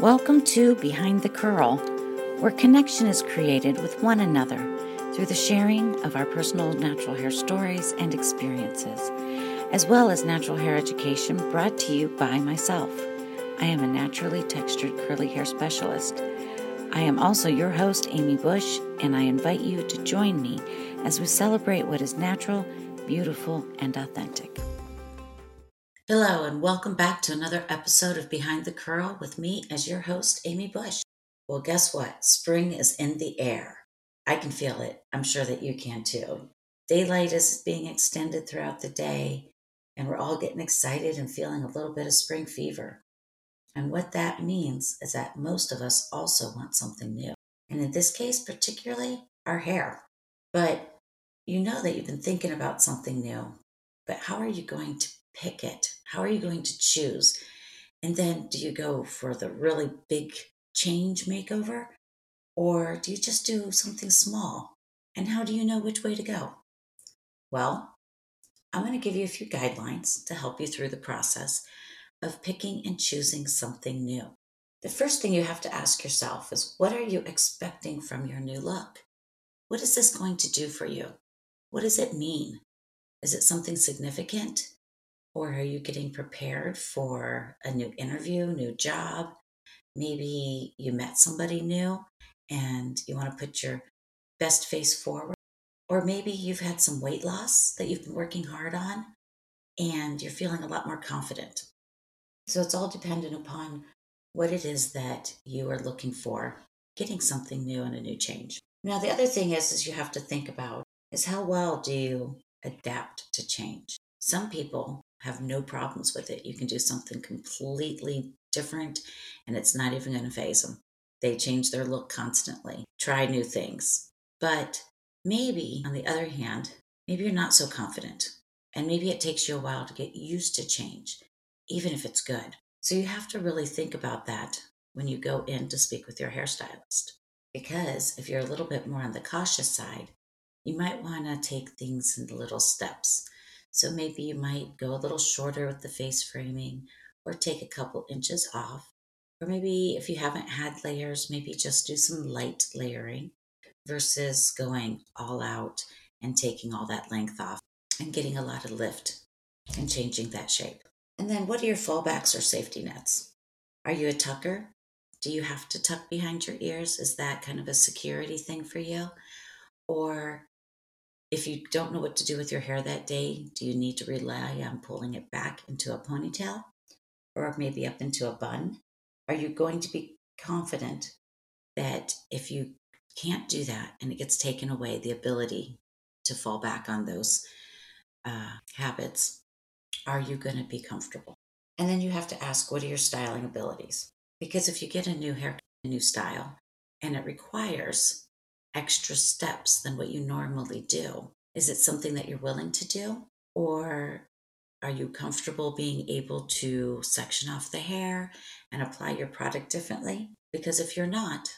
Welcome to Behind the Curl, where connection is created with one another through the sharing of our personal natural hair stories and experiences, as well as natural hair education brought to you by myself. I am a naturally textured curly hair specialist. I am also your host, Amy Bush, and I invite you to join me as we celebrate what is natural, beautiful, and authentic. Hello, and welcome back to another episode of Behind the Curl with me as your host, Amy Bush. Well, guess what? Spring is in the air. I can feel it. I'm sure that you can too. Daylight is being extended throughout the day, and we're all getting excited and feeling a little bit of spring fever. And what that means is that most of us also want something new. And in this case, particularly our hair. But you know that you've been thinking about something new, but how are you going to pick it? How are you going to choose? And then do you go for the really big change makeover? Or do you just do something small? And how do you know which way to go? Well, I'm going to give you a few guidelines to help you through the process of picking and choosing something new. The first thing you have to ask yourself is what are you expecting from your new look? What is this going to do for you? What does it mean? Is it something significant? Or are you getting prepared for a new interview, new job? Maybe you met somebody new and you want to put your best face forward. Or maybe you've had some weight loss that you've been working hard on and you're feeling a lot more confident. So it's all dependent upon what it is that you are looking for, getting something new and a new change. Now, the other thing is, is you have to think about is how well do you adapt to change? Some people have no problems with it. You can do something completely different and it's not even going to faze them. They change their look constantly, try new things. But maybe, on the other hand, maybe you're not so confident. And maybe it takes you a while to get used to change, even if it's good. So you have to really think about that when you go in to speak with your hairstylist. Because if you're a little bit more on the cautious side, you might want to take things in little steps so maybe you might go a little shorter with the face framing or take a couple inches off. Or maybe if you haven't had layers, maybe just do some light layering versus going all out and taking all that length off and getting a lot of lift and changing that shape. And then what are your fallbacks or safety nets? Are you a tucker? Do you have to tuck behind your ears? Is that kind of a security thing for you? Or if you don't know what to do with your hair that day, do you need to rely on pulling it back into a ponytail or maybe up into a bun? Are you going to be confident that if you can't do that and it gets taken away, the ability to fall back on those uh, habits, are you going to be comfortable? And then you have to ask, what are your styling abilities? Because if you get a new hair, a new style, and it requires extra steps than what you normally do? Is it something that you're willing to do? Or are you comfortable being able to section off the hair and apply your product differently? Because if you're not,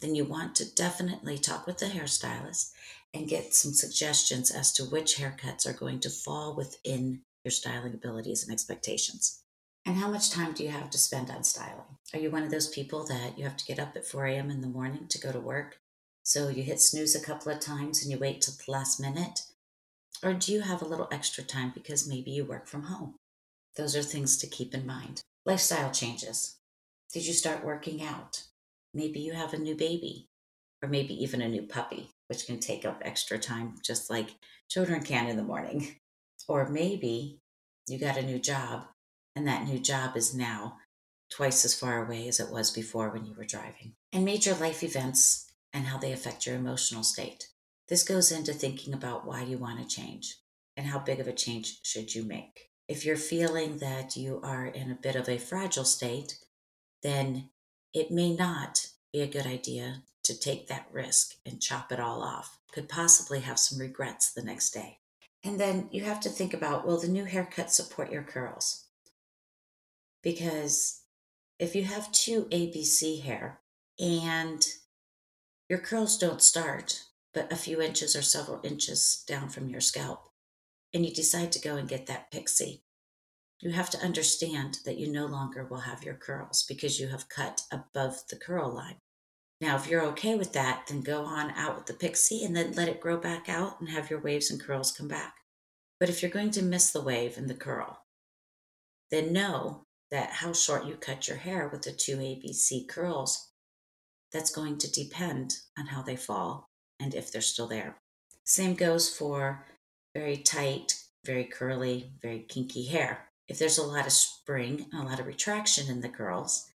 then you want to definitely talk with the hairstylist and get some suggestions as to which haircuts are going to fall within your styling abilities and expectations. And how much time do you have to spend on styling? Are you one of those people that you have to get up at 4 a.m. in the morning to go to work so you hit snooze a couple of times and you wait till the last minute? Or do you have a little extra time because maybe you work from home? Those are things to keep in mind. Lifestyle changes. Did you start working out? Maybe you have a new baby, or maybe even a new puppy, which can take up extra time, just like children can in the morning. Or maybe you got a new job, and that new job is now twice as far away as it was before when you were driving. And major life events and how they affect your emotional state. This goes into thinking about why you want to change and how big of a change should you make. If you're feeling that you are in a bit of a fragile state, then it may not be a good idea to take that risk and chop it all off. Could possibly have some regrets the next day. And then you have to think about will the new haircut support your curls? Because if you have two ABC hair and your curls don't start but a few inches or several inches down from your scalp, and you decide to go and get that pixie. you have to understand that you no longer will have your curls because you have cut above the curl line. Now, if you're okay with that, then go on out with the pixie and then let it grow back out and have your waves and curls come back. But if you're going to miss the wave and the curl, then know that how short you cut your hair with the two ABC curls, that's going to depend on how they fall and if they're still there. Same goes for very tight, very curly, very kinky hair. If there's a lot of spring and a lot of retraction in the curls,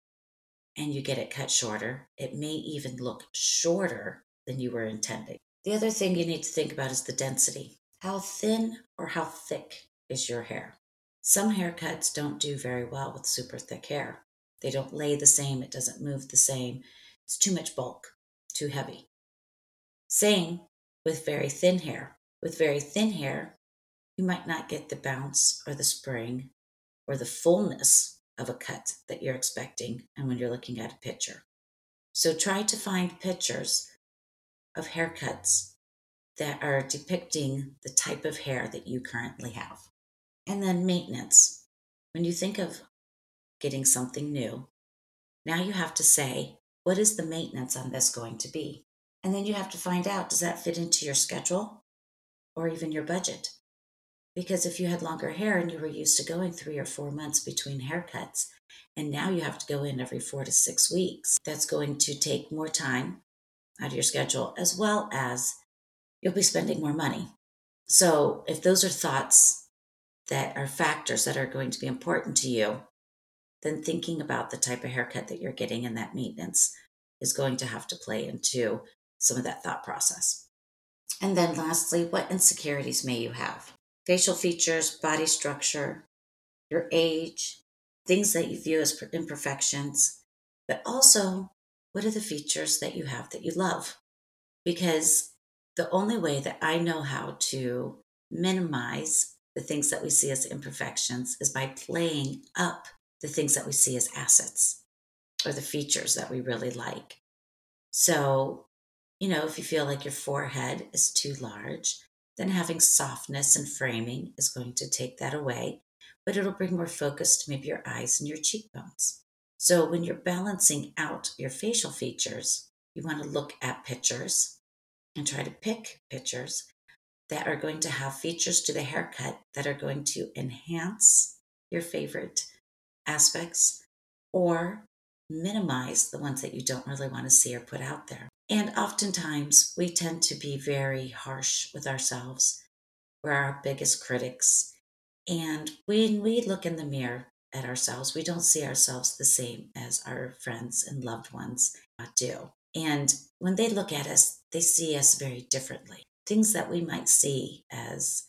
and you get it cut shorter, it may even look shorter than you were intending. The other thing you need to think about is the density. How thin or how thick is your hair? Some haircuts don't do very well with super thick hair. They don't lay the same, it doesn't move the same. It's too much bulk, too heavy. Same with very thin hair. With very thin hair, you might not get the bounce or the spring or the fullness of a cut that you're expecting and when you're looking at a picture. So try to find pictures of haircuts that are depicting the type of hair that you currently have. And then maintenance. When you think of getting something new, now you have to say, what is the maintenance on this going to be? And then you have to find out, does that fit into your schedule or even your budget? Because if you had longer hair and you were used to going three or four months between haircuts, and now you have to go in every four to six weeks, that's going to take more time out of your schedule, as well as you'll be spending more money. So, if those are thoughts that are factors that are going to be important to you, then thinking about the type of haircut that you're getting and that maintenance is going to have to play into some of that thought process. And then, lastly, what insecurities may you have? facial features, body structure, your age, things that you view as imperfections, but also what are the features that you have that you love? Because the only way that I know how to minimize the things that we see as imperfections is by playing up the things that we see as assets or the features that we really like. So, you know, if you feel like your forehead is too large, then having softness and framing is going to take that away, but it'll bring more focus to maybe your eyes and your cheekbones. So when you're balancing out your facial features, you want to look at pictures and try to pick pictures that are going to have features to the haircut that are going to enhance your favorite aspects or minimize the ones that you don't really want to see or put out there. And oftentimes we tend to be very harsh with ourselves. We're our biggest critics. And when we look in the mirror at ourselves, we don't see ourselves the same as our friends and loved ones do. And when they look at us, they see us very differently. Things that we might see as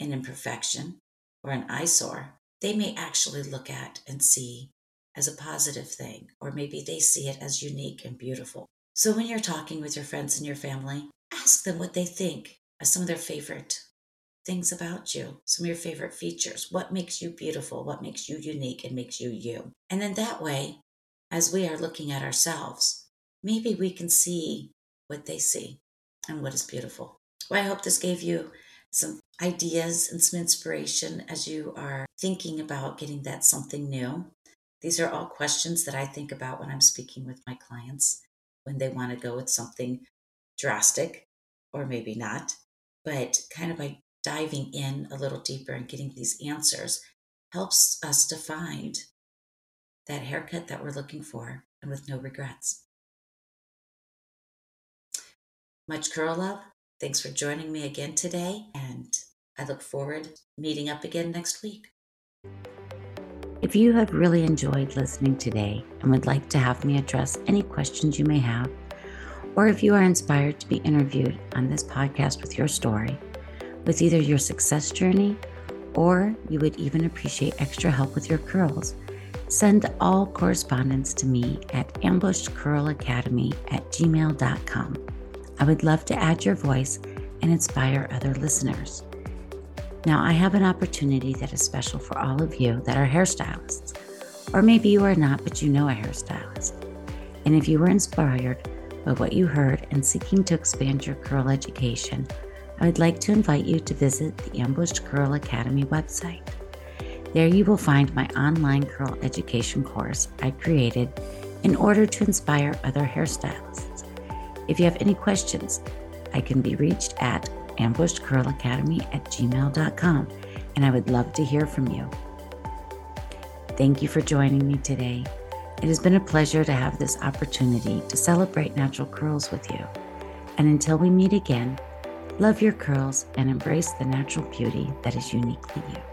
an imperfection or an eyesore, they may actually look at and see as a positive thing, or maybe they see it as unique and beautiful. So when you're talking with your friends and your family, ask them what they think are some of their favorite things about you, some of your favorite features. What makes you beautiful? What makes you unique and makes you you? And then that way, as we are looking at ourselves, maybe we can see what they see and what is beautiful. Well, I hope this gave you some ideas and some inspiration as you are thinking about getting that something new. These are all questions that I think about when I'm speaking with my clients when they want to go with something drastic or maybe not. But kind of by diving in a little deeper and getting these answers helps us to find that haircut that we're looking for and with no regrets. Much curl love. Thanks for joining me again today, and I look forward meeting up again next week. If you have really enjoyed listening today and would like to have me address any questions you may have, or if you are inspired to be interviewed on this podcast with your story, with either your success journey or you would even appreciate extra help with your curls, send all correspondence to me at ambushedcurlacademy at gmail.com. I would love to add your voice and inspire other listeners. Now, I have an opportunity that is special for all of you that are hairstylists, or maybe you are not, but you know a hairstylist. And if you were inspired by what you heard and seeking to expand your curl education, I would like to invite you to visit the Ambushed Curl Academy website. There you will find my online curl education course I created in order to inspire other hairstylists. If you have any questions, I can be reached at ambushedcurlacademy at gmail.com, and I would love to hear from you. Thank you for joining me today. It has been a pleasure to have this opportunity to celebrate natural curls with you. And until we meet again, love your curls and embrace the natural beauty that is uniquely you.